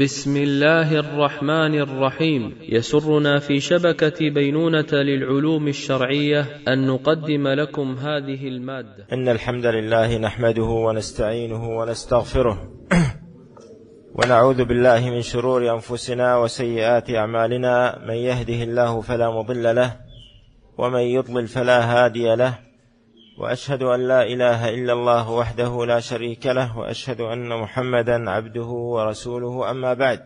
بسم الله الرحمن الرحيم. يسرنا في شبكة بينونة للعلوم الشرعية أن نقدم لكم هذه المادة. إن الحمد لله نحمده ونستعينه ونستغفره ونعوذ بالله من شرور أنفسنا وسيئات أعمالنا. من يهده الله فلا مضل له ومن يضلل فلا هادي له. وأشهد أن لا إله إلا الله وحده لا شريك له وأشهد أن محمدا عبده ورسوله أما بعد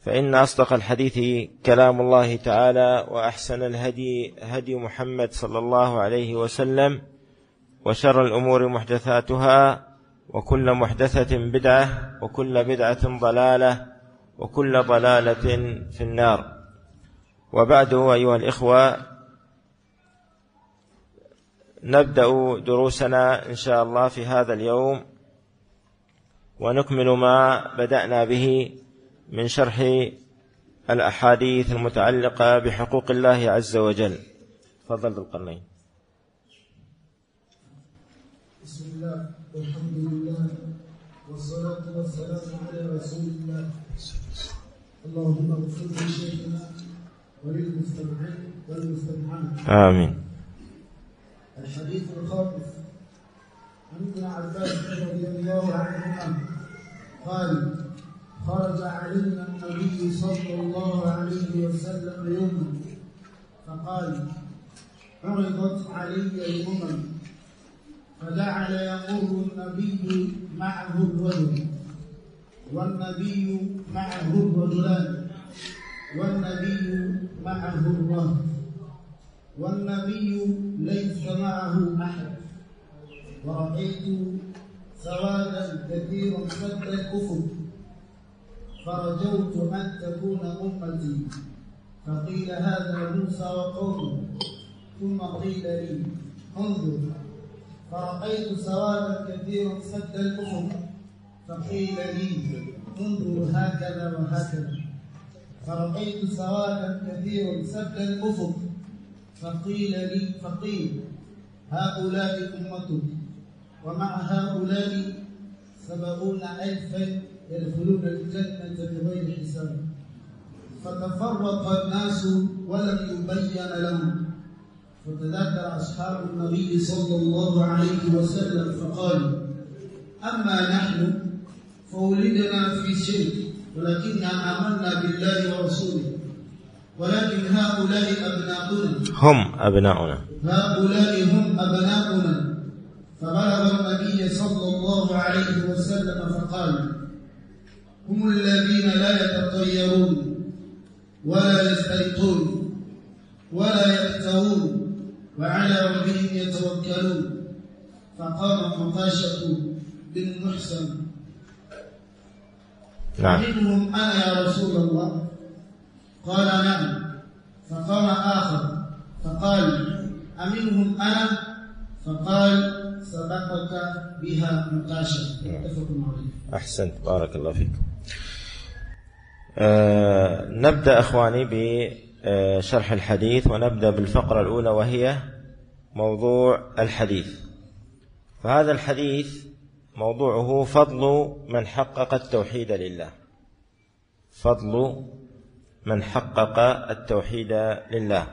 فإن أصدق الحديث كلام الله تعالى وأحسن الهدي هدي محمد صلى الله عليه وسلم وشر الأمور محدثاتها وكل محدثة بدعة وكل بدعة ضلالة وكل ضلالة في النار. وبعد أيها الإخوة نبدأ دروسنا إن شاء الله في هذا اليوم ونكمل ما بدأنا به من شرح الأحاديث المتعلقة بحقوق الله عز وجل. تفضل ذو القرنين. بسم الله والحمد لله والصلاة والسلام على رسول الله. اللهم اغفر لشيخنا وللمستمعين والمستمعات. آمين. الحديث الخامس. عن ابن عباس رضي الله عنهما قال خرج علينا النبي صلى الله عليه وسلم يوما فقال عرضت علي الأمم فجعل يمر النبي معه الرجل والنبي معه الرجلان والنبي معه الرهب والنبي ليس معه أحد. ورأيت سوادا كثيرا سد الأفق فرجوت أن تكون أمتي. فقيل هذا موسى وقومه. ثم قيل لي انظر. فرأيت سوادا كثيرا سد الأفق فقيل لي انظر هكذا وهكذا. فرأيت سوادا كثيرا سد الأفق فقيل لي فقيل هؤلاء أمتك ومع هؤلاء سبعون ألفا يدخلون الجنة بغير حساب. فتفرق الناس ولم يبين لهم. فتذكر أصحاب النبي صلى الله عليه وسلم فقالوا أما نحن فولدنا في شرك ولكننا آمنا بالله ورسوله. ولكن هؤلاء أبناؤنا. هم أبناؤنا. هؤلاء هم أبناؤنا. فبلغ النبي صلى الله عليه وسلم فقال هم الذين لا يتطيرون ولا يستيقون ولا يكتوون وعلى ربهم يتوكلون. فقام مقاشة بن محسن. نعم. منهم أنا يا رسول الله. قال نعم. فقام آخر. فقال أمنهم أنا؟ فقال سبقك بها نقاشا. عليه. أحسنت. بارك الله فيك. آه نبدأ أخواني بشرح الحديث ونبدأ بالفقرة الأولى وهي موضوع الحديث. فهذا الحديث موضوعه فضل من حقق التوحيد لله. فضل من حقق التوحيد لله.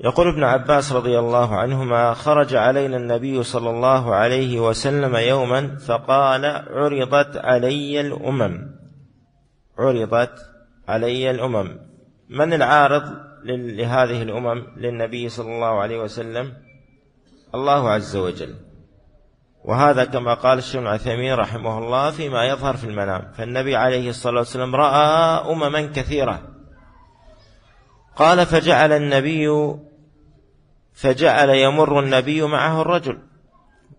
يقول ابن عباس رضي الله عنهما خرج علينا النبي صلى الله عليه وسلم يوما فقال عرضت علي الأمم. عرضت علي الأمم. من العارض لهذه الأمم للنبي صلى الله عليه وسلم؟ الله عز وجل. وهذا كما قال الشيخ عثيمين رحمه الله فيما يظهر في المنام. فالنبي عليه الصلاة والسلام رأى أمما كثيرة. قال فجعل النبي فجعل يمر النبي معه الرجل.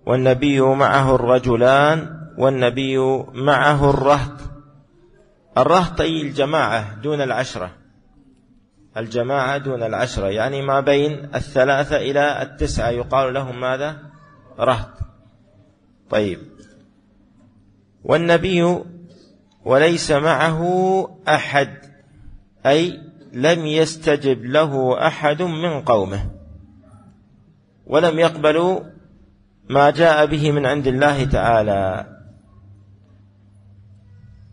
والنبي معه الرجلان والنبي معه الرهط. الرهط أي الجماعة دون العشرة. الجماعة دون العشرة. يعني ما بين الثلاثة إلى التسعة. يقال لهم ماذا؟ رهط. طيب. والنبي وليس معه أحد أي لم يستجب له أحد من قومه. ولم يقبلوا ما جاء به من عند الله تعالى.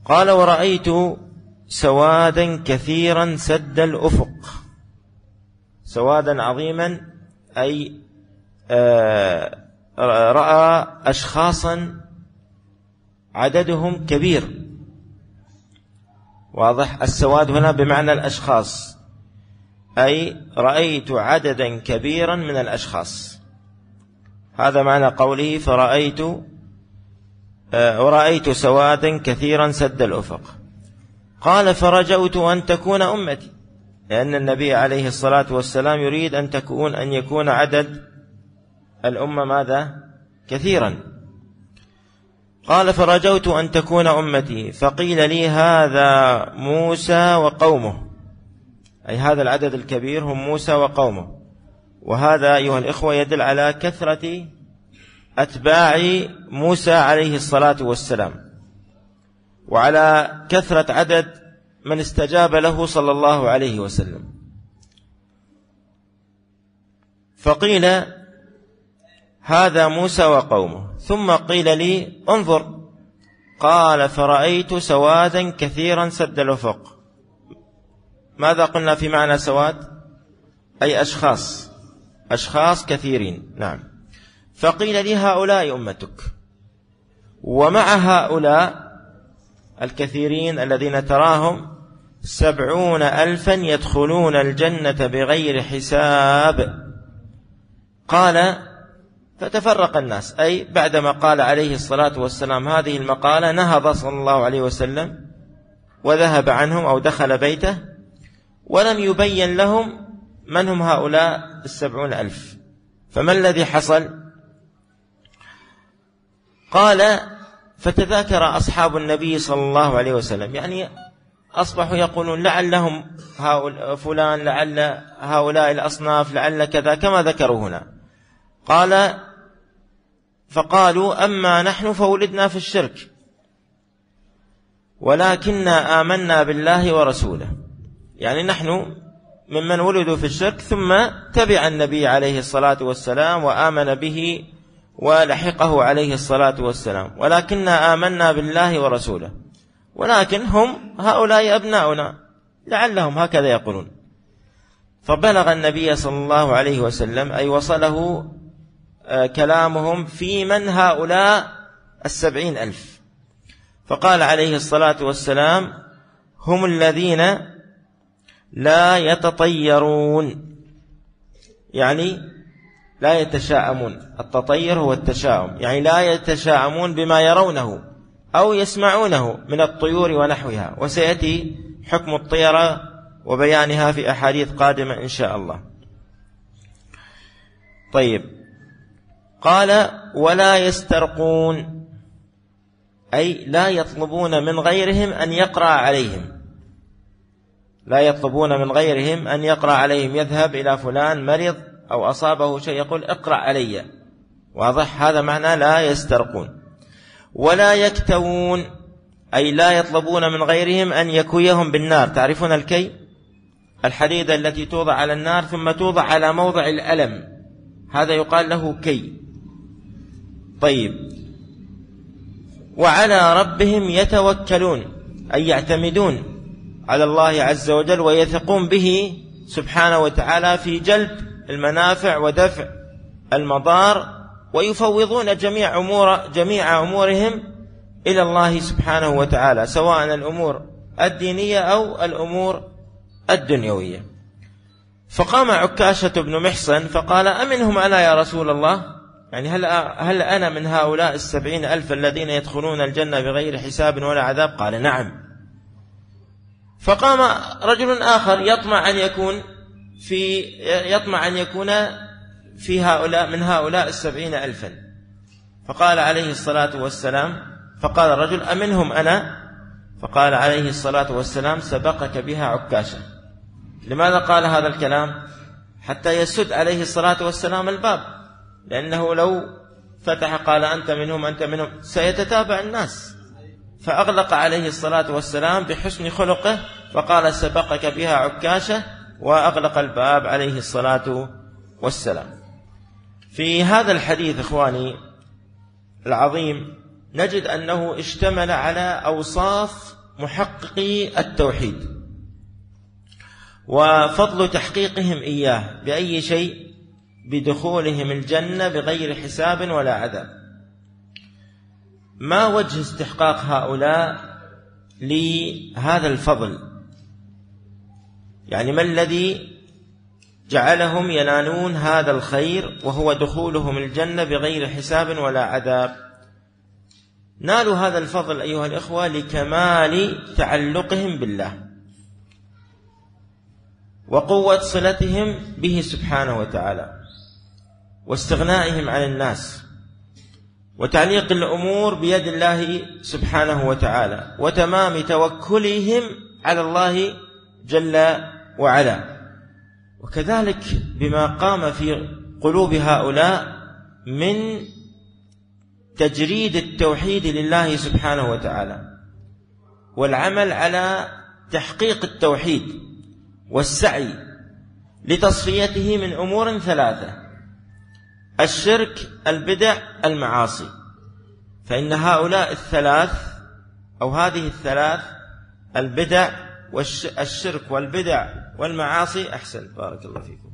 قال ورأيت سوادا كثيرا سد الأفق. سوادا عظيما أي آه، رأى أشخاصا عددهم كبير. واضح السواد هنا بمعنى الأشخاص. أي رأيت عددا كبيرا من الأشخاص. هذا معنى قوله فرأيت آه، ورأيت سوادا كثيرا سد الأفق. قال فرجوت أن تكون أمتي لأن النبي عليه الصلاة والسلام يريد أن تكون أن يكون عدد الأمة ماذا؟ كثيرا. قال فرجوت أن تكون أمتي. فقيل لي هذا موسى وقومه. أي هذا العدد الكبير هم موسى وقومه. وهذا أيها الإخوة يدل على كثرة أتباع موسى عليه الصلاة والسلام وعلى كثرة عدد من استجاب له صلى الله عليه وسلم. فقيل هذا موسى وقومه. ثم قيل لي انظر. قال فرأيت سوادا كثيرا سد الأفق. ماذا قلنا في معنى سواد؟ أي أشخاص. أشخاص كثيرين. نعم. فقيل لي هؤلاء أمتك. ومع هؤلاء الكثيرين الذين تراهم سبعون ألفا يدخلون الجنة بغير حساب. قال فتفرق الناس. أي بعدما قال عليه الصلاة والسلام هذه المقالة نهض صلى الله عليه وسلم وذهب عنهم أو دخل بيته ولم يبين لهم من هم هؤلاء السبعون ألف. فما الذي حصل؟ قال فتذاكر أصحاب النبي صلى الله عليه وسلم. يعني أصبحوا يقولون لعلهم هؤلاء فلان لعل هؤلاء الأصناف لعل كذا كما ذكروا هنا. قال فقالوا أما نحن فولدنا في الشرك. ولكننا آمنا بالله ورسوله. يعني نحن ممن ولدوا في الشرك ثم تبع النبي عليه الصلاة والسلام وآمن به ولحقه عليه الصلاة والسلام. ولكننا آمنا بالله ورسوله. ولكن هم هؤلاء أبناؤنا. لعلهم هكذا يقولون. فبلغ النبي صلى الله عليه وسلم أي وصله كلامهم في من هؤلاء السبعين ألف. فقال عليه الصلاة والسلام هم الذين لا يتطيرون. يعني لا يتشاءمون. التطير هو التشاؤم. يعني لا يتشاءمون بما يرونه أو يسمعونه من الطيور ونحوها. وسيأتي حكم الطيرة وبيانها في أحاديث قادمة إن شاء الله. طيب. قال ولا يسترقون أي لا يطلبون من غيرهم أن يقرأ عليهم. لا يطلبون من غيرهم أن يقرأ عليهم. يذهب إلى فلان مرض أو أصابه شيء يقول اقرأ علي. واضح؟ هذا معنى لا يسترقون. ولا يكتوون أي لا يطلبون من غيرهم أن يكويهم بالنار. تعرفون الكي؟ الحديدة التي توضع على النار ثم توضع على موضع الألم. هذا يقال له كي. طيب. وعلى ربهم يتوكلون أي يعتمدون على الله عز وجل ويثقون به سبحانه وتعالى في جلب المنافع ودفع المضار ويفوضون جميع أمور جميع أمورهم إلى الله سبحانه وتعالى سواء الأمور الدينية أو الأمور الدنيوية. فقام عكاشة بن محصن فقال أمنهم أنا يا رسول الله؟ يعني هل هل أنا من هؤلاء السبعين ألف الذين يدخلون الجنة بغير حساب ولا عذاب؟ قال نعم. فقام رجل آخر يطمع أن يكون في يطمع أن يكون في هؤلاء من هؤلاء السبعين ألفا. فقال عليه الصلاة والسلام فقال الرجل أمنهم أنا؟ فقال عليه الصلاة والسلام سبقك بها عكاشة لماذا قال هذا الكلام؟ حتى يسد عليه الصلاة والسلام الباب. لأنه لو فتح قال أنت منهم أنت منهم سيتتابع الناس. فأغلق عليه الصلاة والسلام بحسن خلقه فقال سبقك بها عكاشة وأغلق الباب عليه الصلاة والسلام. في هذا الحديث إخواني العظيم نجد أنه اشتمل على أوصاف محققي التوحيد وفضل تحقيقهم إياه بأي شيء بدخولهم الجنة بغير حساب ولا عذاب. ما وجه استحقاق هؤلاء لهذا الفضل؟ يعني ما الذي جعلهم ينالون هذا الخير وهو دخولهم الجنة بغير حساب ولا عذاب؟ نالوا هذا الفضل أيها الإخوة لكمال تعلقهم بالله وقوة صلتهم به سبحانه وتعالى. واستغنائهم عن الناس وتعليق الأمور بيد الله سبحانه وتعالى وتمام توكلهم على الله جل وعلا. وكذلك بما قام في قلوب هؤلاء من تجريد التوحيد لله سبحانه وتعالى والعمل على تحقيق التوحيد والسعي لتصفيته من أمور ثلاثة. الشرك البدع المعاصي. فإن هؤلاء الثلاث أو هذه الثلاث البدع والشرك والبدع والمعاصي أحسن. بارك الله فيكم.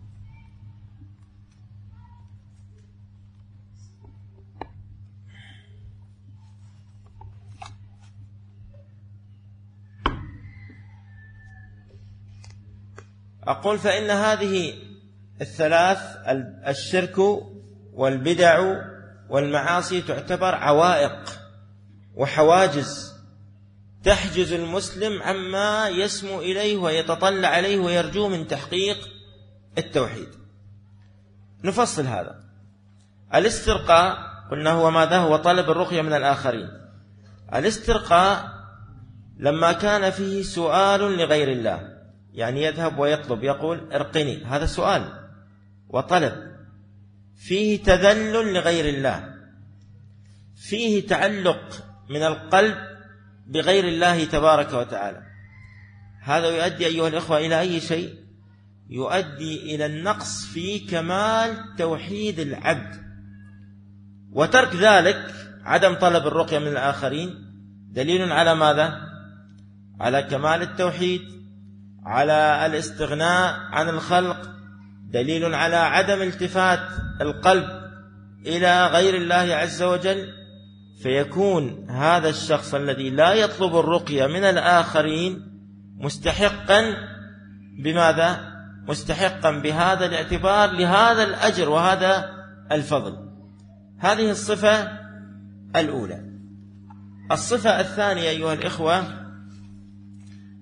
أقول فإن هذه الثلاث الشرك والبدع والمعاصي تعتبر عوائق وحواجز. تحجز المسلم عما يسمو إليه ويتطلع عليه ويرجو من تحقيق التوحيد. نفصل هذا. الاسترقاء قلنا هو ماذا؟ هو طلب الرقية من الآخرين. الاسترقاء لما كان فيه سؤال لغير الله يعني يذهب ويطلب يقول ارقني هذا سؤال وطلب. فيه تذلل لغير الله. فيه تعلق من القلب بغير الله تبارك وتعالى. هذا يؤدي أيها الإخوة إلى أي شيء؟ يؤدي إلى النقص في كمال توحيد العبد. وترك ذلك عدم طلب الرقية من الآخرين دليل على ماذا؟ على كمال التوحيد على الاستغناء عن الخلق دليل على عدم التفات القلب إلى غير الله عز وجل فيكون هذا الشخص الذي لا يطلب الرقية من الآخرين مستحقا بماذا؟ مستحقا بهذا الاعتبار لهذا الأجر وهذا الفضل. هذه الصفة الأولى. الصفة الثانية أيها الإخوة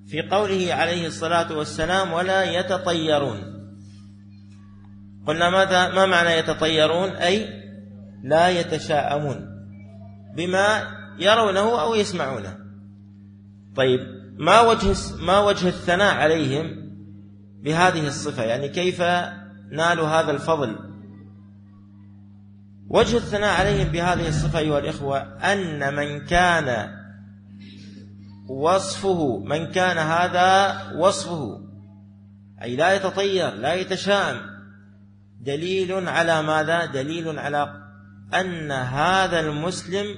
في قوله عليه الصلاة والسلام ولا يتطيرون قلنا ماذا ما معنى يتطيرون؟ أي لا يتشاءمون بما يرونه أو يسمعونه. طيب ما وجه ما وجه الثناء عليهم بهذه الصفة؟ يعني كيف نالوا هذا الفضل؟ وجه الثناء عليهم بهذه الصفة أيها الإخوة أن من كان وصفه من كان هذا وصفه أي لا يتطير لا يتشائم دليل على ماذا؟ دليل على أن هذا المسلم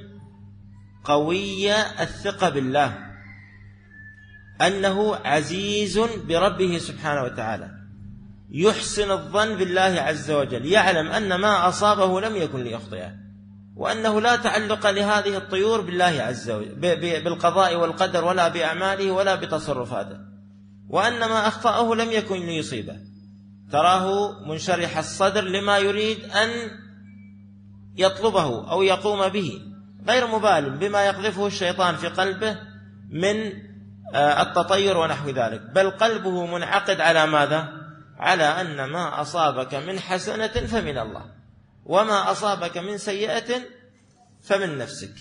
قوي الثقة بالله. أنه عزيز بربه سبحانه وتعالى. يحسن الظن بالله عز وجل. يعلم أن ما أصابه لم يكن ليخطئه. وأنه لا تعلق لهذه الطيور بالله عز وجل بالقضاء والقدر ولا بأعماله ولا بتصرفاته. وأن ما أخطأه لم يكن ليصيبه. تراه منشرح الصدر لما يريد أن يطلبه أو يقوم به غير مبال بما يقذفه الشيطان في قلبه من آه، التطير ونحو ذلك. بل قلبه منعقد على ماذا؟ على أن ما أصابك من حسنة فمن الله وما أصابك من سيئة فمن نفسك.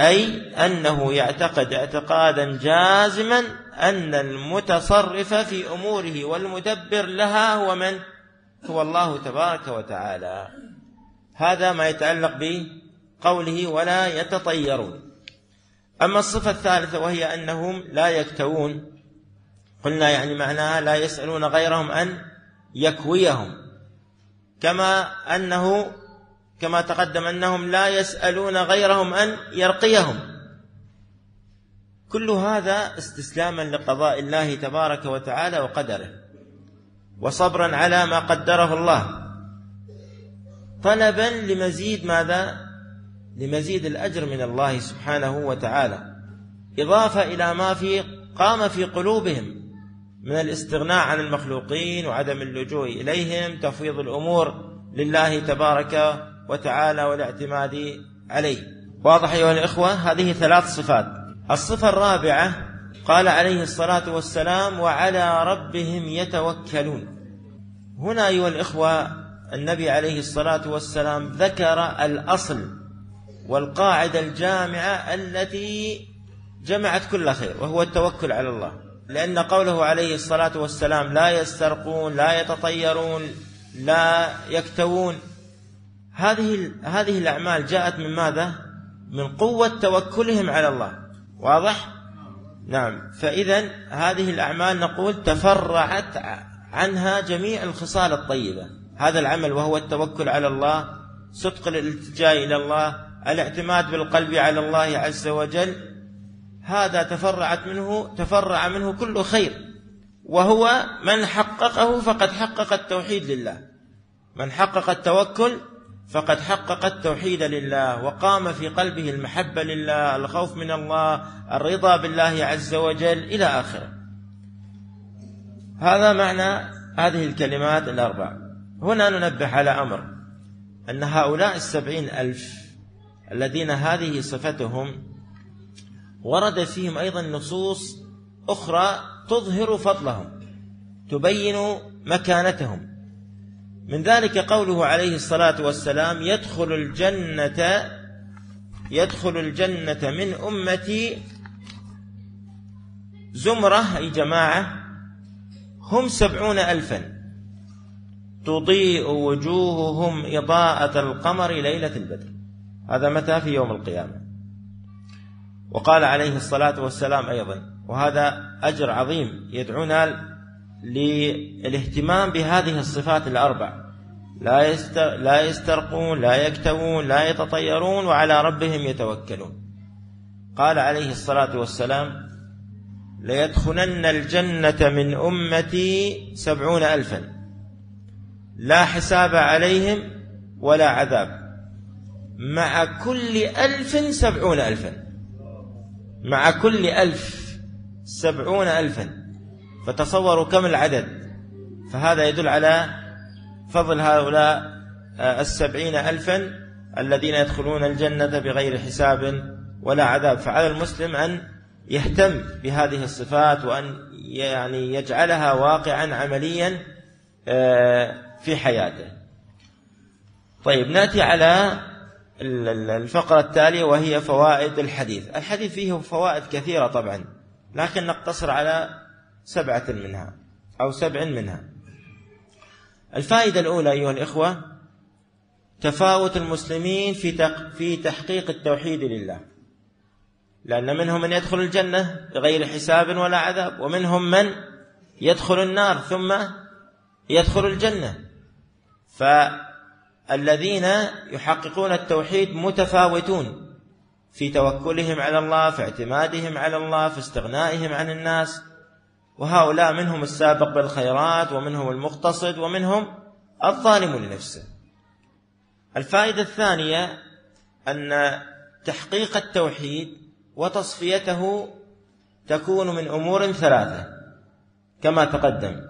أي أنه يعتقد اعتقادا جازما أن المتصرف في أموره والمدبر لها هو من؟ هو الله تبارك وتعالى. هذا ما يتعلق بقوله ولا يتطيرون. أما الصفة الثالثة وهي أنهم لا يكتوون. قلنا يعني معناها لا يسألون غيرهم أن يكويهم. كما أنه كما تقدم أنهم لا يسألون غيرهم أن يرقيهم. كل هذا استسلاما لقضاء الله تبارك وتعالى وقدره وصبرا على ما قدره الله. طلبا لمزيد ماذا؟ لمزيد الأجر من الله سبحانه وتعالى. إضافة إلى ما في قام في قلوبهم من الاستغناء عن المخلوقين وعدم اللجوء إليهم تفويض الأمور لله تبارك وتعالى والاعتماد عليه. واضح أيها الإخوة هذه ثلاث صفات. الصفة الرابعة قال عليه الصلاة والسلام وعلى ربهم يتوكلون. هنا أيها الإخوة النبي عليه الصلاة والسلام ذكر الأصل والقاعدة الجامعة التي جمعت كل خير وهو التوكل على الله. لأن قوله عليه الصلاة والسلام لا يسترقون لا يتطيرون لا يكتوون. هذه هذه الأعمال جاءت من ماذا؟ من قوة توكلهم على الله. واضح؟ نعم. فإذا هذه الأعمال نقول تفرعت عنها جميع الخصال الطيبة. هذا العمل وهو التوكل على الله صدق الالتجاء إلى الله الاعتماد بالقلب على الله عز وجل. هذا تفرعت منه تفرع منه كل خير. وهو من حققه فقد حقق التوحيد لله. من حقق التوكل فقد حقق التوحيد لله وقام في قلبه المحبة لله الخوف من الله الرضا بالله عز وجل إلى آخره. هذا معنى هذه الكلمات الأربع. هنا ننبه على أمر أن هؤلاء السبعين ألف الذين هذه صفتهم ورد فيهم أيضا نصوص أخرى تظهر فضلهم تبين مكانتهم. من ذلك قوله عليه الصلاة والسلام يدخل الجنة يدخل الجنة من أمتي زمرة أي جماعة هم سبعون ألفا. تضيء وجوههم إضاءة القمر ليلة البدر. هذا متى؟ في يوم القيامة. وقال عليه الصلاة والسلام أيضا وهذا أجر عظيم يدعونا للاهتمام بهذه الصفات الأربع. لا لا يسترقون لا يكتوون لا يتطيرون وعلى ربهم يتوكلون. قال عليه الصلاة والسلام ليدخلن الجنة من أمتي سبعون ألفا. لا حساب عليهم ولا عذاب. مع كل ألف سبعون ألفا. مع كل ألف سبعون ألفا. فتصوروا كم العدد. فهذا يدل على فضل هؤلاء آه، السبعين ألفا الذين يدخلون الجنة بغير حساب ولا عذاب. فعلى المسلم أن يهتم بهذه الصفات وأن يعني يجعلها واقعا عمليا آه، في حياته. طيب نأتي على الفقرة التالية وهي فوائد الحديث. الحديث فيه فوائد كثيرة طبعا لكن نقتصر على سبعة منها أو سبع منها. الفائدة الأولى أيها الإخوة تفاوت المسلمين في في تحقيق التوحيد لله. لأن منهم من يدخل الجنة بغير حساب ولا عذاب ومنهم من يدخل النار ثم يدخل الجنة. فالذين يحققون التوحيد متفاوتون في توكلهم على الله في اعتمادهم على الله في استغنائهم عن الناس. وهؤلاء منهم السابق بالخيرات ومنهم المقتصد ومنهم الظالم لنفسه. الفائدة الثانية أن تحقيق التوحيد وتصفيته تكون من أمور ثلاثة كما تقدم.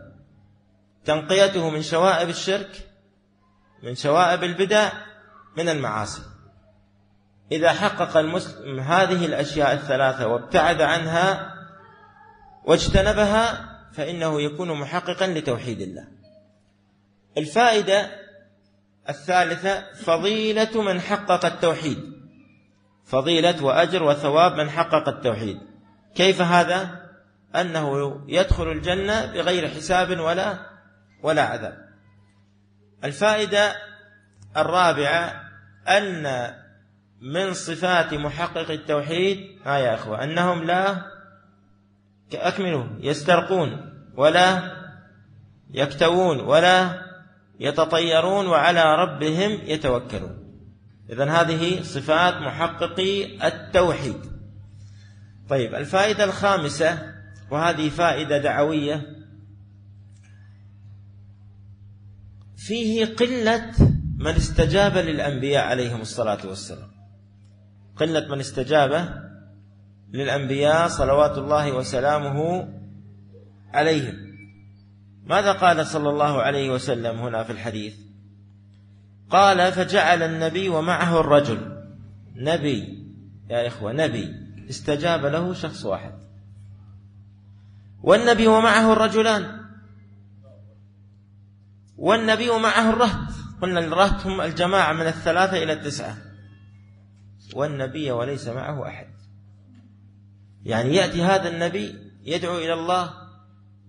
تنقيته من شوائب الشرك من شوائب البدع من المعاصي. إذا حقق المسلم هذه الأشياء الثلاثة وابتعد عنها واجتنبها فإنه يكون محققا لتوحيد الله. الفائدة الثالثة فضيلة من حقق التوحيد. فضيلة وأجر وثواب من حقق التوحيد. كيف هذا؟ أنه يدخل الجنة بغير حساب ولا ولا عذاب. الفائدة الرابعة أن من صفات محقق التوحيد ها يا أخوة أنهم لا أكملوا يسترقون ولا يكتوون ولا يتطيرون وعلى ربهم يتوكلون. إذن هذه صفات محققي التوحيد. طيب الفائدة الخامسة وهذه فائدة دعوية فيه قلة من استجاب للأنبياء عليهم الصلاة والسلام. قلة من استجاب للأنبياء صلوات الله وسلامه عليهم. ماذا قال صلى الله عليه وسلم هنا في الحديث؟ قال فجعل النبي ومعه الرجل. نبي يا إخوة نبي. استجاب له شخص واحد. والنبي ومعه الرجلان. والنبي ومعه الرهط. قلنا الرهط هم الجماعة من الثلاثة إلى التسعة. والنبي وليس معه أحد. يعني يأتي هذا النبي يدعو إلى الله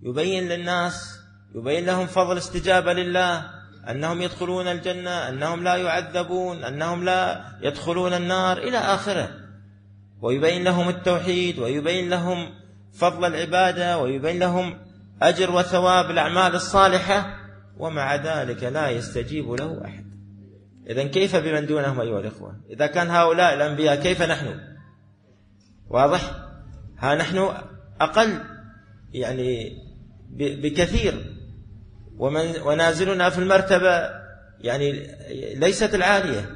يبين للناس يبين لهم فضل استجابة لله أنهم يدخلون الجنة أنهم لا يعذبون أنهم لا يدخلون النار إلى آخره. ويبين لهم التوحيد ويبين لهم فضل العبادة ويبين لهم أجر وثواب الأعمال الصالحة ومع ذلك لا يستجيب له أحد. إذا كيف بمن دونهم أيها الإخوة؟ إذا كان هؤلاء الأنبياء كيف نحن؟ واضح؟ ها نحن أقل يعني بكثير. ومن ونازلنا في المرتبة يعني ليست العالية.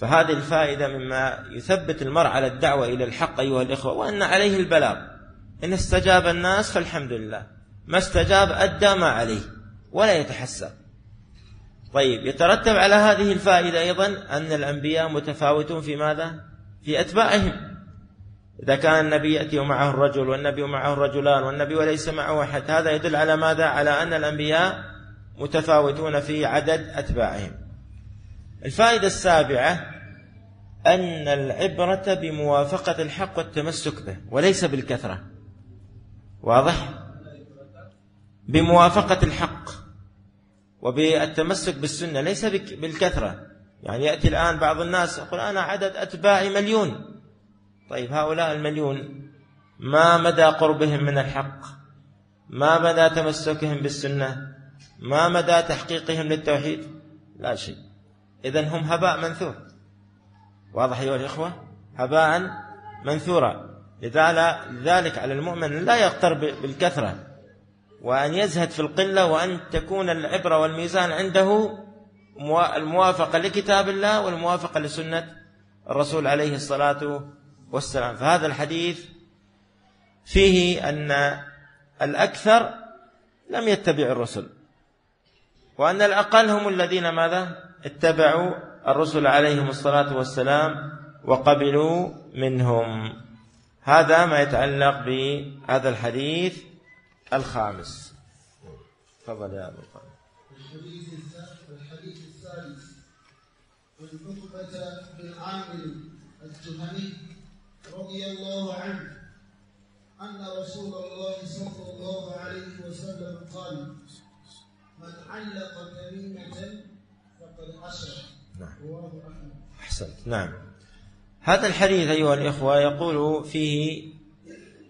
فهذه الفائدة مما يثبت المرء على الدعوة إلى الحق أيها الإخوة وأن عليه البلاغ. إن استجاب الناس فالحمد لله. ما استجاب أدى ما عليه ولا يتحسر. طيب يترتب على هذه الفائدة أيضا أن الأنبياء متفاوتون في ماذا؟ في أتباعهم. إذا كان النبي يأتي ومعه الرجل والنبي معه الرجلان والنبي وليس معه أحد هذا يدل على ماذا؟ على أن الأنبياء متفاوتون في عدد أتباعهم الفائدة السابعة أن العبرة بموافقة الحق والتمسك به وليس بالكثرة واضح؟ بموافقة الحق وبالتمسك بالسنة ليس بالكثرة يعني يأتي الآن بعض الناس يقول أنا عدد أتباعي مليون طيب هؤلاء المليون ما مدى قربهم من الحق؟ ما مدى تمسكهم بالسنة؟ ما مدى تحقيقهم للتوحيد؟ لا شيء. إذن هم هباء منثور. واضح أيها الإخوة؟ هباء منثورا. لذلك على المؤمن لا يغتر بالكثرة. وأن يزهد في القلة وأن تكون العبرة والميزان عنده الموافقة لكتاب الله والموافقة لسنة الرسول عليه الصلاة والسلام. فهذا الحديث فيه أن الأكثر لم يتبع الرسل وأن الأقل هم الذين ماذا؟ اتبعوا الرسل عليهم الصلاة والسلام وقبلوا منهم. هذا ما يتعلق بهذا الحديث الخامس. تفضل يا أبو القاسم. الحديث الثالث والنخبة بالعامل الجهني. رضي الله عنه أن رسول الله صلى الله عليه وسلم قال من علق تميمة فقد أشرك نعم. أحسنت. نعم. هذا الحديث أيها الإخوة يقول فيه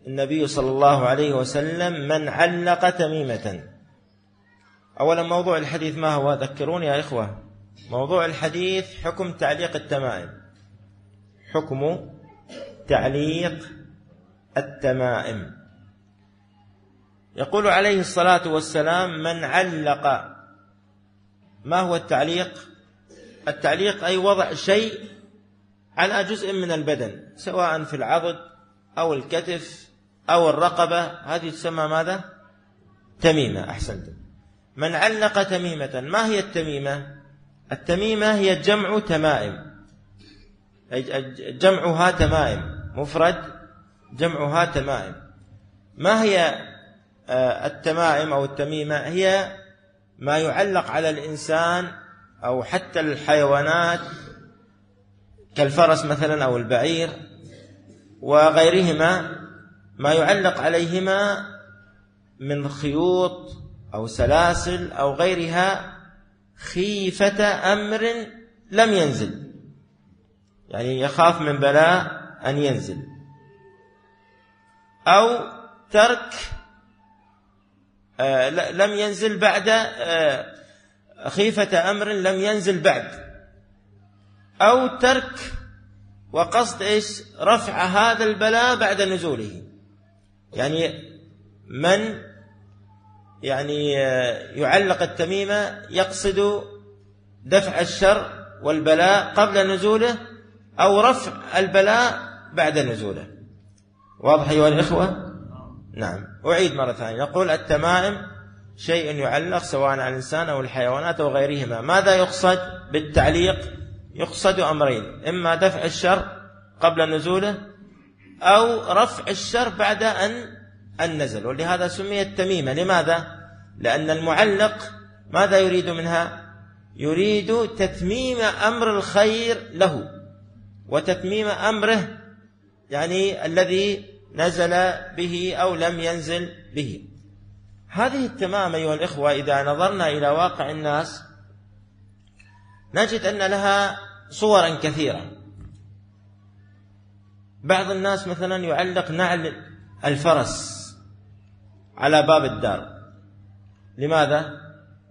النبي صلى الله عليه وسلم من علق تميمة. أولا موضوع الحديث ما هو؟ ذكروني يا إخوة. موضوع الحديث حكم تعليق التمائم. حكم تعليق التمائم. يقول عليه الصلاة والسلام من علق. ما هو التعليق؟ التعليق أي وضع شيء على جزء من البدن سواء في العضد أو الكتف أو الرقبة. هذه تسمى ماذا؟ تميمة أحسنت من علق تميمة ما هي التميمة؟ التميمة هي جمع تمائم. جمعها تمائم. مفرد جمعها تمائم. ما هي آه، التمائم أو التميمة؟ هي ما يعلق على الإنسان أو حتى الحيوانات كالفرس مثلا أو البعير وغيرهما ما يعلق عليهما من خيوط أو سلاسل أو غيرها خيفة أمر لم ينزل. يعني يخاف من بلاء أن ينزل. أو ترك آه، لم ينزل بعد آه، خيفة أمر لم ينزل بعد. أو ترك وقصد إيش؟ رفع هذا البلاء بعد نزوله. يعني من؟ يعني يعلق التميمة يقصد دفع الشر والبلاء قبل نزوله أو رفع البلاء بعد نزوله. واضح أيها الإخوة؟ نعم. أعيد مرة ثانية. نقول التمائم شيء يعلق سواء على الإنسان أو الحيوانات أو غيرهما. ماذا يقصد بالتعليق؟ يقصد أمرين. إما دفع الشر قبل نزوله أو رفع الشر بعد أن أن نزل. ولهذا سميت تميمة لماذا؟ لأن المعلق ماذا يريد منها؟ يريد تتميم أمر الخير له. وتتميم أمره يعني الذي نزل به أو لم ينزل به. هذه التمام أيها الإخوة إذا نظرنا إلى واقع الناس نجد أن لها صورا كثيرة. بعض الناس مثلا يعلق نعل الفرس على باب الدار. لماذا؟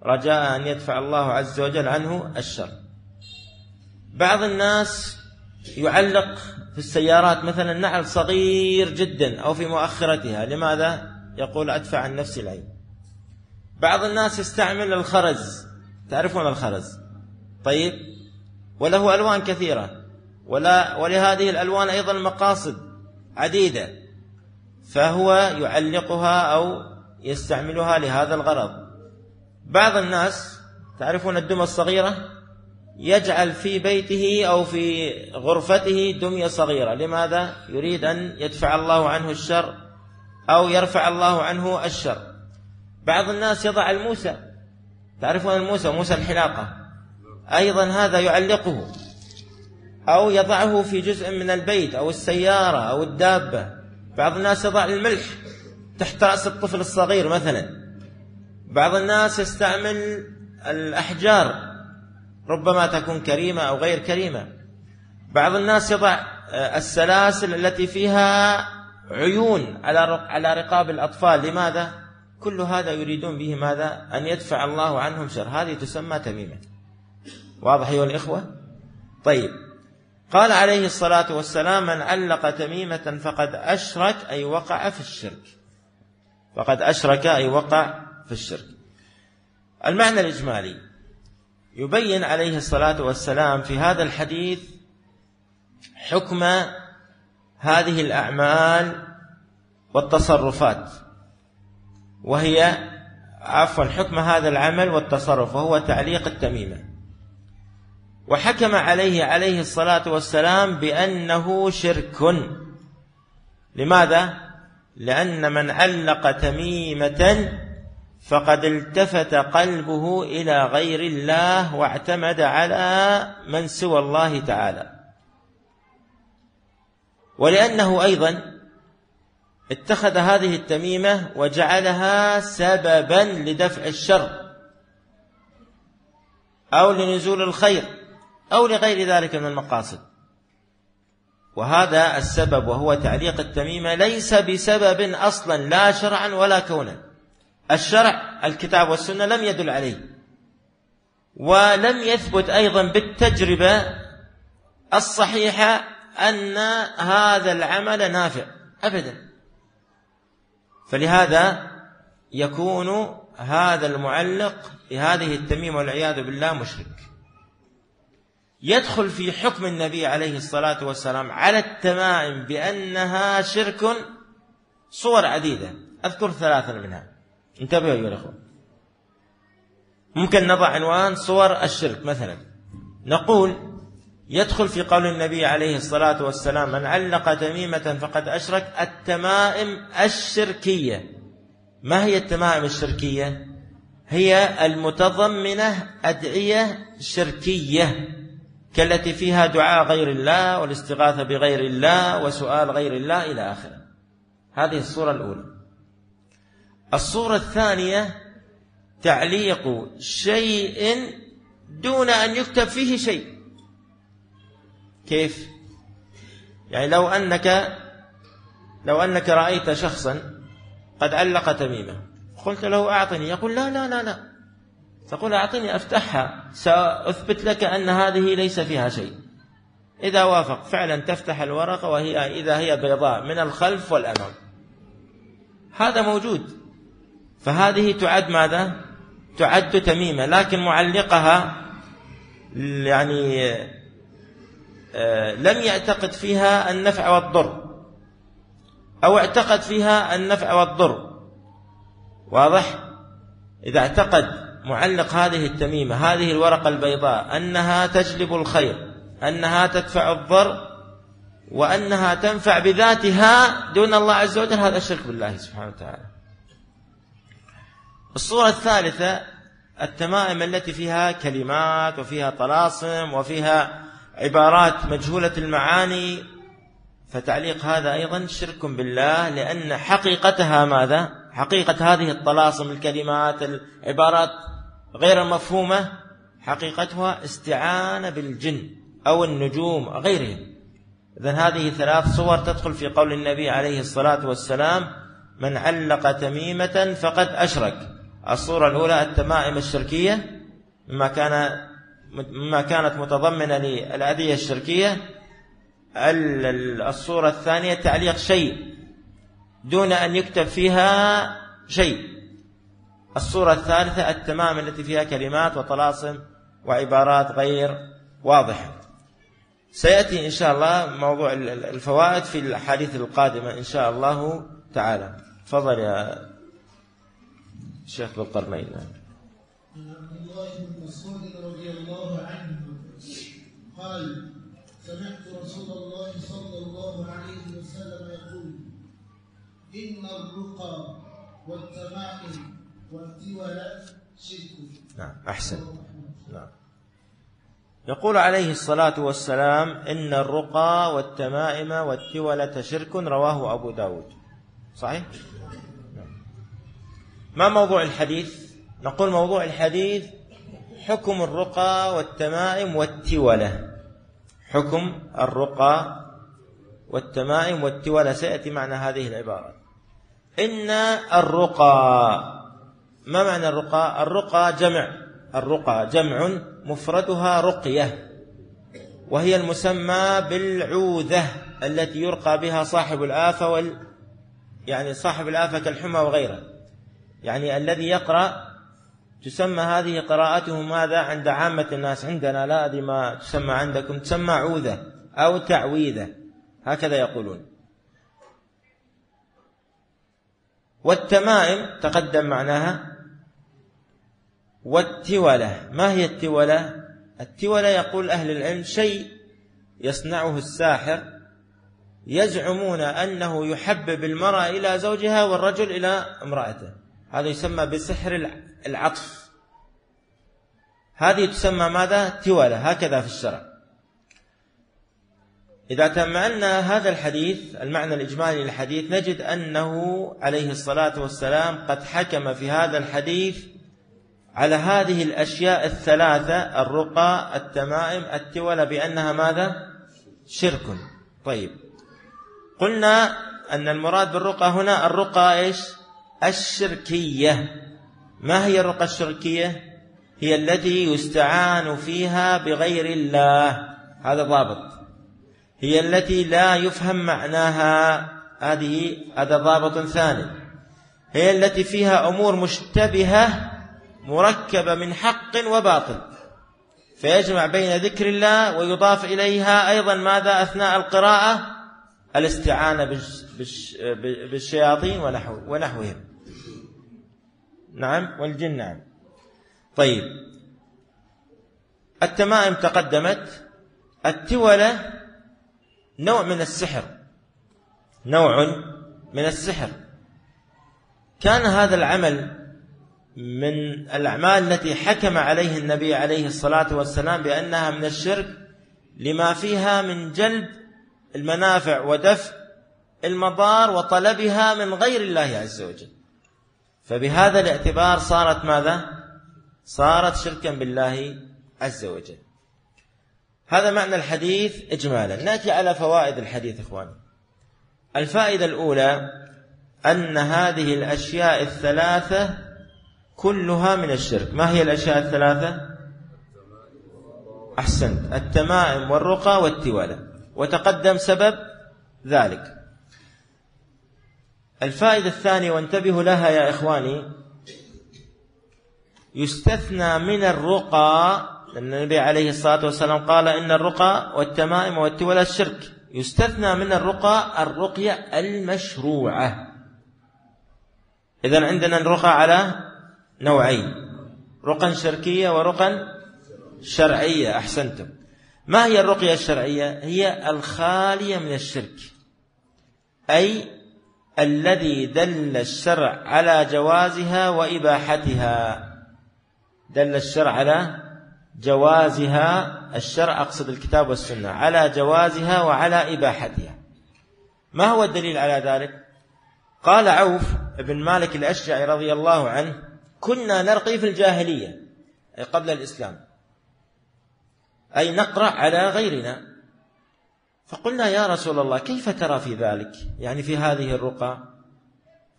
رجاء أن يدفع الله عز وجل عنه الشر. بعض الناس يعلق في السيارات مثلا نعل صغير جدا أو في مؤخرتها. لماذا؟ يقول أدفع عن نفسي العين. بعض الناس يستعمل الخرز. تعرفون الخرز؟ طيب. وله ألوان كثيرة. ولا ولهذه الألوان أيضا مقاصد عديدة. فهو يعلقها أو يستعملها لهذا الغرض. بعض الناس تعرفون الدمى الصغيرة؟ يجعل في بيته أو في غرفته دمية صغيرة. لماذا؟ يريد أن يدفع الله عنه الشر أو يرفع الله عنه الشر. بعض الناس يضع الموسى. تعرفون الموسى؟ موسى الحلاقة. أيضا هذا يعلقه. أو يضعه في جزء من البيت أو السيارة أو الدابة. بعض الناس يضع الملح تحت رأس الطفل الصغير مثلا. بعض الناس يستعمل الأحجار ربما تكون كريمة أو غير كريمة. بعض الناس يضع السلاسل التي فيها عيون على على رقاب الأطفال. لماذا؟ كل هذا يريدون به ماذا؟ أن يدفع الله عنهم شر. هذه تسمى تميمة. واضح أيها الإخوة؟ طيب. قال عليه الصلاة والسلام من علق تميمة فقد أشرك أي وقع في الشرك. فقد أشرك أي وقع في الشرك. المعنى الإجمالي يبين عليه الصلاة والسلام في هذا الحديث حكم هذه الأعمال والتصرفات وهي عفوا حكم هذا العمل والتصرف وهو تعليق التميمة وحكم عليه عليه الصلاة والسلام بأنه شرك لماذا؟ لأن من علق تميمة فقد التفت قلبه إلى غير الله واعتمد على من سوى الله تعالى. ولأنه أيضا اتخذ هذه التميمة وجعلها سببا لدفع الشر أو لنزول الخير أو لغير ذلك من المقاصد. وهذا السبب وهو تعليق التميمة ليس بسبب أصلا لا شرعا ولا كونا. الشرع الكتاب والسنة لم يدل عليه. ولم يثبت أيضا بالتجربة الصحيحة أن هذا العمل نافع أبدا. فلهذا يكون هذا المعلق بهذه التميمة والعياذ بالله مشرك. يدخل في حكم النبي عليه الصلاة والسلام على التمائم بأنها شرك صور عديدة أذكر ثلاثا منها. انتبهوا أيها الأخوة ممكن نضع عنوان صور الشرك مثلا. نقول يدخل في قول النبي عليه الصلاة والسلام من علق تميمة فقد أشرك التمائم الشركية. ما هي التمائم الشركية؟ هي المتضمنة أدعية شركية كالتي فيها دعاء غير الله والاستغاثة بغير الله وسؤال غير الله إلى آخره. هذه الصورة الأولى. الصورة الثانية تعليق شيء دون أن يكتب فيه شيء. كيف؟ يعني لو أنك لو أنك رأيت شخصا قد علق تميمة قلت له أعطني يقول لا لا لا لا. تقول أعطني أفتحها سأثبت لك أن هذه ليس فيها شيء. إذا وافق فعلا تفتح الورقة وهي إذا هي بيضاء من الخلف والأمام. هذا موجود. فهذه تعد ماذا؟ تعد تميمة لكن معلقها يعني آه، لم يعتقد فيها النفع والضر أو اعتقد فيها النفع والضر. واضح؟ إذا اعتقد معلق هذه التميمة هذه الورقة البيضاء أنها تجلب الخير أنها تدفع الضر وأنها تنفع بذاتها دون الله عز وجل هذا شرك بالله سبحانه وتعالى. الصورة الثالثة التمائم التي فيها كلمات وفيها طلاسم وفيها عبارات مجهولة المعاني. فتعليق هذا أيضا شرك بالله لأن حقيقتها ماذا؟ حقيقة هذه الطلاسم الكلمات العبارات غير المفهومة حقيقتها استعانة بالجن أو النجوم غيرهم. إذن هذه ثلاث صور تدخل في قول النبي عليه الصلاة والسلام من علق تميمة فقد أشرك. الصورة الأولى التمائم الشركية مما كان مما كانت متضمنة للأذية الشركية. الصورة الثانية تعليق شيء دون أن يكتب فيها شيء. الصورة الثالثة التمام التي فيها كلمات وطلاسم وعبارات غير واضحة. سيأتي إن شاء الله موضوع الفوائد في الأحاديث القادمة إن شاء الله تعالى. تفضل يا شيخ ذو القرنين. عن عبد الله بن مسعود رضي الله عنه قال سمعت رسول الله صلى الله عليه وسلم يقول إن الرقى والتمائم والتولى شرك. نعم أحسن. نعم. يقول عليه الصلاة والسلام إن الرقى والتمائم والتولة شرك رواه أبو داود. صحيح؟ ما موضوع الحديث؟ نقول موضوع الحديث حكم الرقى والتمائم والتولة. حكم الرقى والتمائم والتولة. سيأتي معنى هذه العبارة. إن الرقى ما معنى الرقى؟ الرقى جمع. الرقى جمع مفردها رقية وهي المسمى بالعوذة التي يرقى بها صاحب الآفة وال يعني صاحب الآفة كالحمى وغيره. يعني الذي يقرأ تسمى هذه قراءته ماذا عند عامة الناس عندنا؟ لا أدري ما تسمى عندكم. تسمى عوذة أو تعويذة. هكذا يقولون. والتمائم تقدم معناها والتولة. ما هي التولة؟ التولة يقول أهل العلم شيء يصنعه الساحر يزعمون أنه يحبب المرأة إلى زوجها والرجل إلى امرأته. هذا يسمى بسحر العطف. هذه تسمى ماذا؟ تولة. هكذا في الشرع. إذا تأملنا هذا الحديث المعنى الإجمالي للحديث نجد أنه عليه الصلاة والسلام قد حكم في هذا الحديث على هذه الأشياء الثلاثة الرقى التمائم التولة بأنها ماذا؟ شرك. طيب. قلنا أن المراد بالرقى هنا الرقى إيش؟ الشركية. ما هي الرقى الشركية؟ هي التي يستعان فيها بغير الله. هذا ضابط. هي التي لا يفهم معناها. هذه هذا ضابط ثاني. هي التي فيها أمور مشتبهة مركبة من حق وباطل. فيجمع بين ذكر الله ويضاف إليها أيضا ماذا؟ أثناء القراءة الاستعانة بالشياطين ونحو ونحوهم. نعم والجن نعم. طيب. التمائم تقدمت. التولة نوع من السحر. نوع من السحر. كان هذا العمل من الأعمال التي حكم عليه النبي عليه الصلاة والسلام بأنها من الشرك لما فيها من جلب المنافع ودفع المضار وطلبها من غير الله عز وجل. فبهذا الاعتبار صارت ماذا؟ صارت شركا بالله عز وجل. هذا معنى الحديث إجمالا. نأتي على فوائد الحديث إخوان الفائدة الأولى أن هذه الأشياء الثلاثة كلها من الشرك. ما هي الأشياء الثلاثة؟ أحسنت. التمائم والرقى والتولة وتقدم سبب ذلك. الفائدة الثانية وانتبهوا لها يا إخواني يستثنى من الرقى لأن النبي عليه الصلاة والسلام قال إن الرقى والتمائم والتولى الشرك. يستثنى من الرقى الرقية المشروعة. إذا عندنا الرقى على نوعين رقى شركية ورقى شرعية. أحسنتم. ما هي الرقية الشرعية؟ هي الخالية من الشرك أي الذي دل الشرع على جوازها وإباحتها. دل الشرع على جوازها الشرع أقصد الكتاب والسنة على جوازها وعلى إباحتها. ما هو الدليل على ذلك؟ قال عوف بن مالك الأشجعي رضي الله عنه كنا نرقي في الجاهلية أي قبل الإسلام أي نقرأ على غيرنا. فقلنا يا رسول الله كيف ترى في ذلك؟ يعني في هذه الرقى؟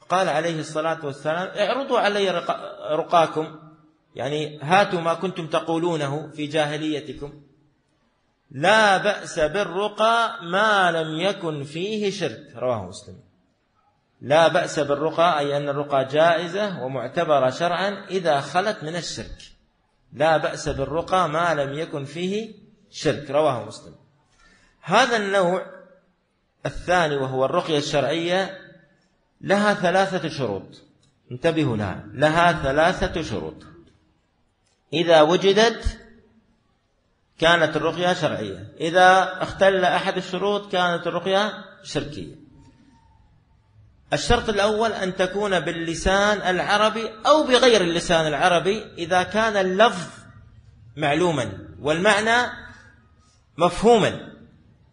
قال عليه الصلاة والسلام اعرضوا علي رقاكم. يعني هاتوا ما كنتم تقولونه في جاهليتكم. لا بأس بالرقى ما لم يكن فيه شرك. رواه مسلم. لا بأس بالرقى أي أن الرقى جائزة ومعتبرة شرعا إذا خلت من الشرك. لا بأس بالرقى ما لم يكن فيه شرك. رواه مسلم. هذا النوع الثاني وهو الرقية الشرعية لها ثلاثة شروط. انتبهوا لها لها ثلاثة شروط. إذا وجدت كانت الرقية شرعية. إذا اختل أحد الشروط كانت الرقية شركية. الشرط الأول أن تكون باللسان العربي أو بغير اللسان العربي إذا كان اللفظ معلوما والمعنى مفهوما.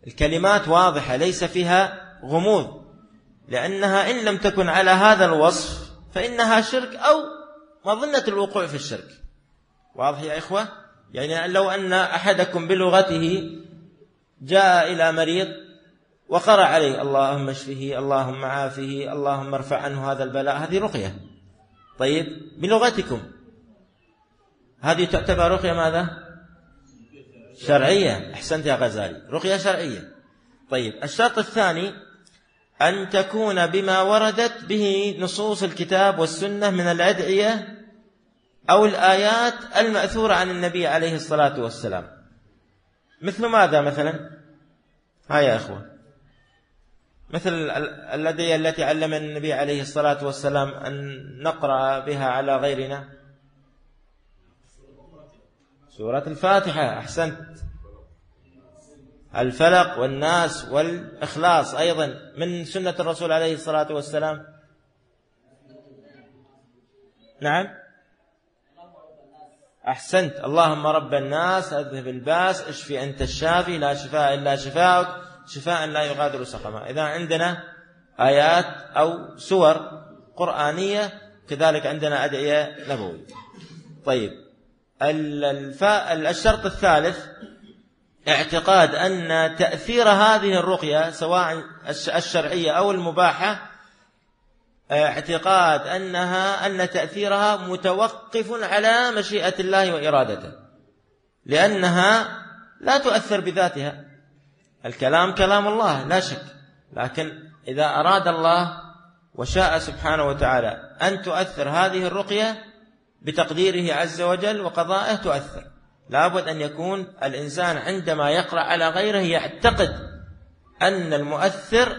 الكلمات واضحة ليس فيها غموض. لأنها إن لم تكن على هذا الوصف فإنها شرك أو مظنة الوقوع في الشرك. واضح يا إخوة؟ يعني لو أن أحدكم بلغته جاء إلى مريض وقرأ عليه اللهم اشفه اللهم عافه اللهم ارفع عنه هذا البلاء هذه رقية. طيب بلغتكم. هذه تعتبر رقية ماذا؟ شرعية. أحسنت يا غزالي. رقية شرعية. طيب الشرط الثاني أن تكون بما وردت به نصوص الكتاب والسنة من الأدعية أو الآيات المأثورة عن النبي عليه الصلاة والسلام. مثل ماذا مثلا؟ ها يا أخوة. مثل الذي التي علمنا النبي عليه الصلاة والسلام أن نقرأ بها على غيرنا. سورة الفاتحة أحسنت. الفلق والناس والإخلاص أيضا من سنة الرسول عليه الصلاة والسلام. نعم. أحسنت. اللهم رب الناس أذهب الباس اشفي أنت الشافي لا شفاء إلا شفاءك شفاء لا يغادر سقما. إذا عندنا آيات أو سور قرآنية كذلك عندنا أدعية نبوية. طيب. الشرط الثالث اعتقاد أن تأثير هذه الرقية سواء الشرعية أو المباحة اعتقاد أنها أن تأثيرها متوقف على مشيئة الله وإرادته لأنها لا تؤثر بذاتها. الكلام كلام الله لا شك. لكن إذا أراد الله وشاء سبحانه وتعالى أن تؤثر هذه الرقية بتقديره عز وجل وقضائه تؤثر. لابد أن يكون الإنسان عندما يقرأ على غيره يعتقد أن المؤثر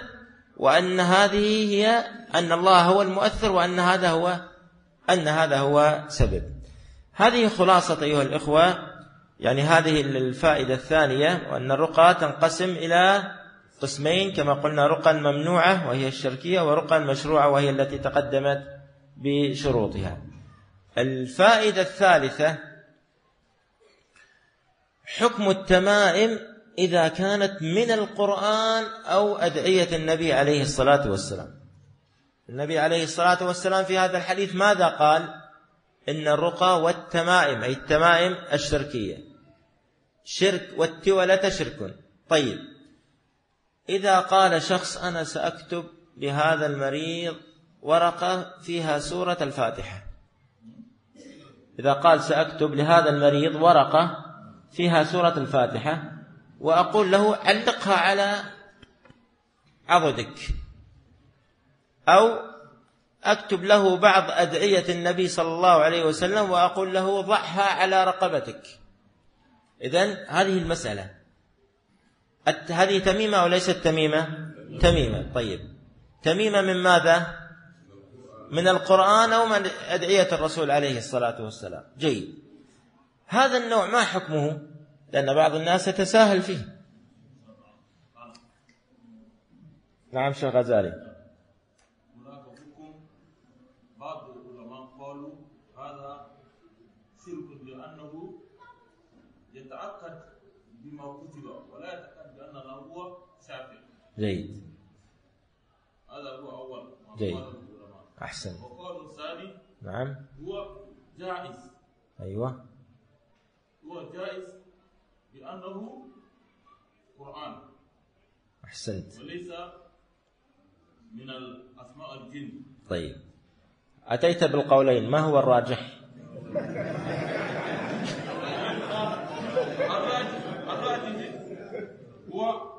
وأن هذه هي أن الله هو المؤثر وأن هذا هو أن هذا هو سبب. هذه خلاصة أيها الإخوة يعني هذه الفائدة الثانية وأن الرقى تنقسم إلى قسمين كما قلنا رقى ممنوعة وهي الشركية ورقى مشروعة وهي التي تقدمت بشروطها. الفائدة الثالثة حكم التمائم إذا كانت من القرآن أو أدعية النبي عليه الصلاة والسلام. النبي عليه الصلاة والسلام في هذا الحديث ماذا قال؟ إن الرقى والتمائم أي التمائم الشركية. شرك والتولة شرك. طيب. إذا قال شخص أنا سأكتب لهذا المريض ورقة فيها سورة الفاتحة. إذا قال سأكتب لهذا المريض ورقة فيها سورة الفاتحة وأقول له علقها على عضدك. أو أكتب له بعض أدعية النبي صلى الله عليه وسلم وأقول له ضعها على رقبتك. إذن هذه المسألة. هذه تميمة وليست تميمة؟ تميمة. طيب. تميمة من ماذا؟ من القرآن أو من أدعية الرسول عليه الصلاة والسلام. جيد. هذا النوع ما حكمه؟ لأن بعض الناس يتساهل فيه. نعم شيخ غزالي. هناك حكم. بعض العلماء قالوا هذا شرك لأنه يتأكد بما كتب ولا يتأكد هو شافع جيد. هذا هو أول جيد. أحسن. وقالوا الثاني نعم. هو جائز. أيوة. هو جائز بأنه قرآن. أحسنت. وليس من الأسماء الجن. طيب. أتيت بالقولين ما هو الراجح؟ الراجح الراجح هو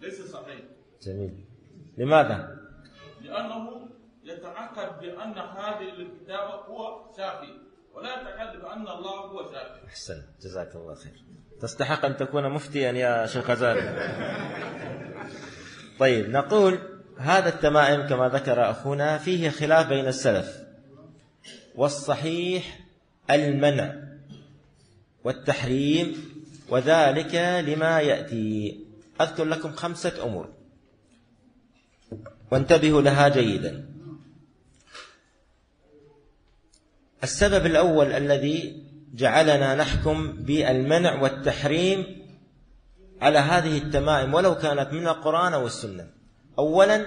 ليس صحيح. جميل. لماذا؟ لأنه يتأكد بأن هذه الكتابة هو شافي ولا يتأكد بأن الله هو شافي. أحسن جزاك الله خير. تستحق أن تكون مفتيا يا شيخ غزالي طيب نقول هذا التمائم كما ذكر أخونا فيه خلاف بين السلف والصحيح المنع والتحريم وذلك لما يأتي. أذكر لكم خمسة أمور. وانتبهوا لها جيدا. السبب الأول الذي جعلنا نحكم بالمنع والتحريم على هذه التمائم ولو كانت من القرآن أو السنة أولا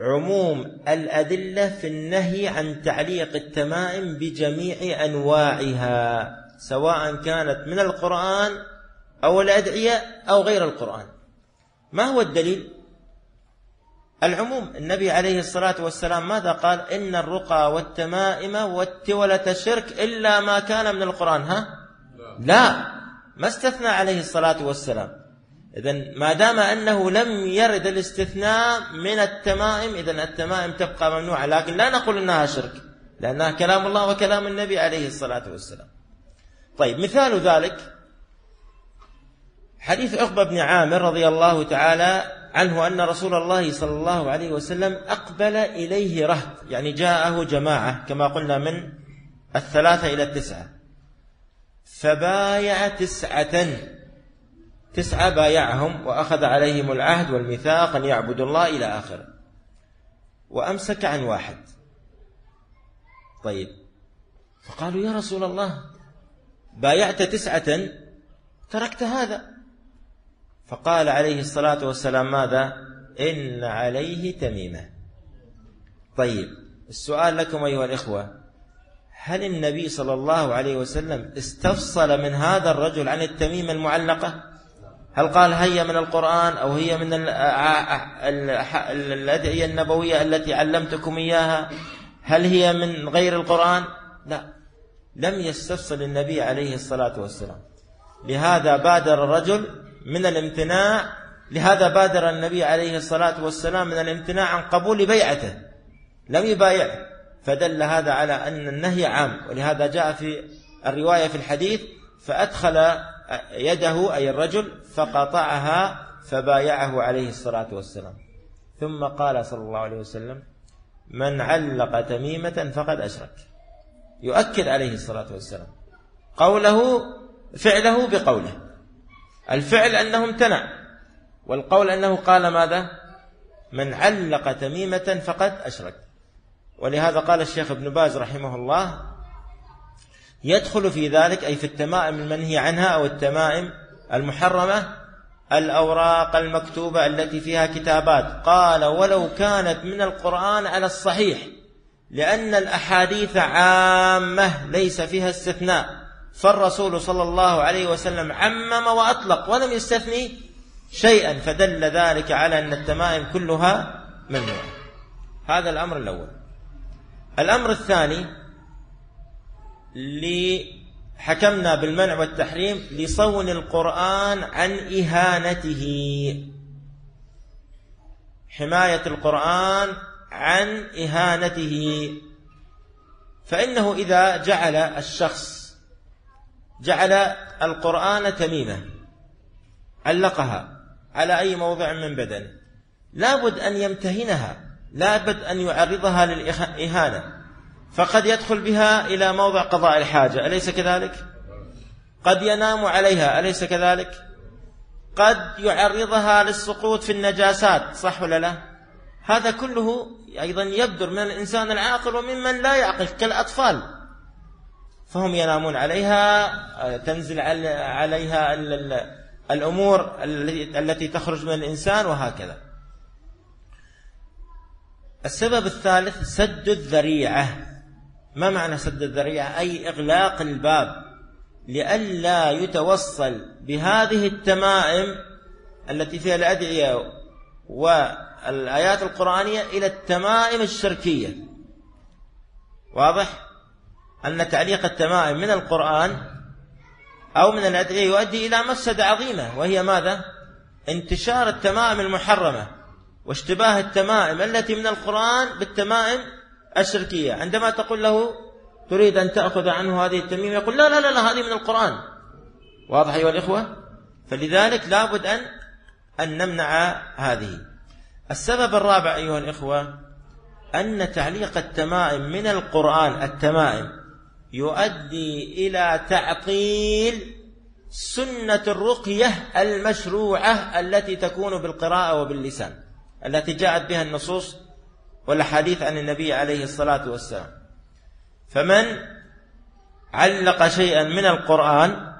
عموم الأدلة في النهي عن تعليق التمائم بجميع أنواعها سواء كانت من القرآن أو الأدعية أو غير القرآن ما هو الدليل؟ العموم النبي عليه الصلاة والسلام ماذا قال؟ إن الرقى والتمائم والتولة شرك إلا ما كان من القرآن ها؟ لا. ما استثنى عليه الصلاة والسلام. إذا ما دام أنه لم يرد الاستثناء من التمائم إذا التمائم تبقى ممنوعة لكن لا نقول أنها شرك لأنها كلام الله وكلام النبي عليه الصلاة والسلام. طيب مثال ذلك حديث عقبة بن عامر رضي الله تعالى عنه أن رسول الله صلى الله عليه وسلم أقبل إليه رهط يعني جاءه جماعة كما قلنا من الثلاثة إلى التسعة. فبايع تسعة تسعة بايعهم وأخذ عليهم العهد والميثاق أن يعبدوا الله إلى آخره وأمسك عن واحد. طيب. فقالوا يا رسول الله بايعت تسعة تركت هذا. فقال عليه الصلاة والسلام ماذا؟ إن عليه تميمة طيب السؤال لكم أيها الإخوة هل النبي صلى الله عليه وسلم استفصل من هذا الرجل عن التميمة المعلقة؟ هل قال هي من القرآن أو هي من الأدعية النبوية التي علمتكم إياها؟ هل هي من غير القرآن؟ لا. لم يستفصل النبي عليه الصلاة والسلام. لهذا بادر الرجل من الامتناع لهذا بادر النبي عليه الصلاة والسلام من الامتناع عن قبول بيعته. لم يبايعه فدل هذا على أن النهي عام ولهذا جاء في الرواية في الحديث فأدخل يده أي الرجل فقطعها فبايعه عليه الصلاة والسلام. ثم قال صلى الله عليه وسلم من علق تميمة فقد أشرك. يؤكد عليه الصلاة والسلام. قوله فعله بقوله. الفعل أنه امتنع والقول أنه قال ماذا؟ من علق تميمة فقد أشرك. ولهذا قال الشيخ ابن باز رحمه الله يدخل في ذلك أي في التمائم المنهي عنها أو التمائم المحرمة الأوراق المكتوبة التي فيها كتابات. قال ولو كانت من القرآن على الصحيح لأن الأحاديث عامة ليس فيها استثناء. فالرسول صلى الله عليه وسلم عمم وأطلق ولم يستثني شيئا فدل ذلك على أن التمائم كلها ممنوعة هذا الأمر الأول. الأمر الثاني حكمنا بالمنع والتحريم لصون القرآن عن إهانته. حماية القرآن عن إهانته. فإنه إذا جعل الشخص جعل القرآن تميمة علقها على أي موضع من بدن لابد أن يمتهنها لابد أن يعرضها للإهانة فقد يدخل بها إلى موضع قضاء الحاجة أليس كذلك؟ قد ينام عليها أليس كذلك؟ قد يعرضها للسقوط في النجاسات صح ولا لا؟ هذا كله أيضا يبدر من الإنسان العاقل وممن لا يعقل كالأطفال فهم ينامون عليها تنزل عليها الأمور التي تخرج من الإنسان وهكذا. السبب الثالث سد الذريعة. ما معنى سد الذريعة؟ أي إغلاق الباب. لئلا يتوصل بهذه التمائم التي فيها الأدعية والآيات القرآنية إلى التمائم الشركية. واضح؟ أن تعليق التمائم من القرآن أو من الأدعية يؤدي إلى مفسدة عظيمة وهي ماذا؟ انتشار التمائم المحرمة واشتباه التمائم التي من القرآن بالتمائم الشركية. عندما تقول له تريد أن تأخذ عنه هذه التميمة يقول لا لا لا, لا هذه من القرآن. واضح أيها الإخوة؟ فلذلك لابد أن أن نمنع هذه. السبب الرابع أيها الإخوة أن تعليق التمائم من القرآن التمائم يؤدي إلى تعطيل سنة الرقية المشروعة التي تكون بالقراءة وباللسان التي جاءت بها النصوص والأحاديث عن النبي عليه الصلاة والسلام. فمن علق شيئا من القرآن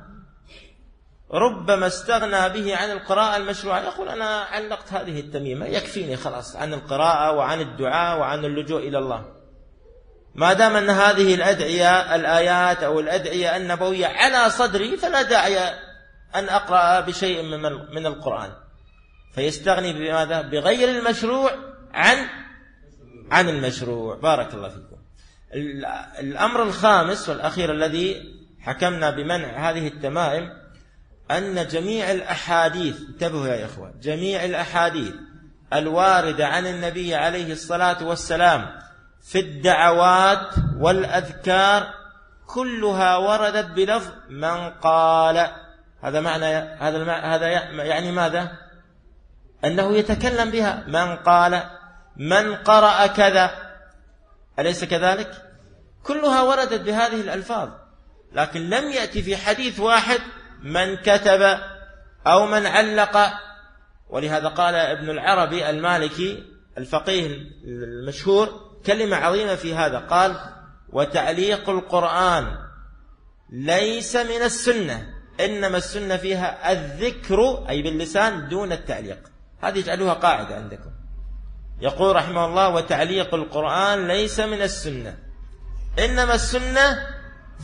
ربما استغنى به عن القراءة المشروعة يقول أنا علقت هذه التميمة يكفيني خلاص عن القراءة وعن الدعاء وعن اللجوء إلى الله. ما دام أن هذه الأدعية الآيات أو الأدعية النبوية على صدري فلا داعي أن أقرأ بشيء من القرآن. فيستغني بماذا؟ بغير المشروع عن عن المشروع. بارك الله فيكم. الأمر الخامس والأخير الذي حكمنا بمنع هذه التمائم أن جميع الأحاديث انتبهوا يا إخوة جميع الأحاديث الواردة عن النبي عليه الصلاة والسلام في الدعوات والأذكار كلها وردت بلفظ من قال. هذا معنى هذا هذا يعني ماذا؟ أنه يتكلم بها. من قال من قرأ كذا. أليس كذلك؟ كلها وردت بهذه الألفاظ. لكن لم يأتي في حديث واحد من كتب أو من علق. ولهذا قال ابن العربي المالكي الفقيه المشهور كلمة عظيمة في هذا. قال وتعليق القرآن ليس من السنة إنما السنة فيها الذكر أي باللسان دون التعليق. هذه اجعلوها قاعدة عندكم. يقول رحمه الله وتعليق القرآن ليس من السنة إنما السنة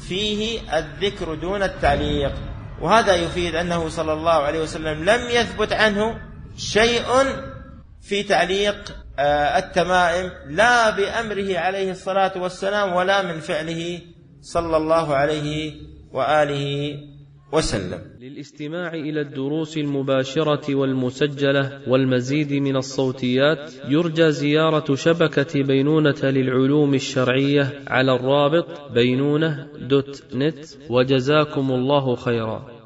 فيه الذكر دون التعليق. وهذا يفيد أنه صلى الله عليه وسلم لم يثبت عنه شيء في تعليق آه، التمائم لا بأمره عليه الصلاة والسلام ولا من فعله صلى الله عليه وآله وسلم. للاستماع إلى الدروس المباشرة والمسجلة والمزيد من الصوتيات يرجى زيارة شبكة بينونة للعلوم الشرعية على الرابط بينونة دوت نت وجزاكم الله خيرا.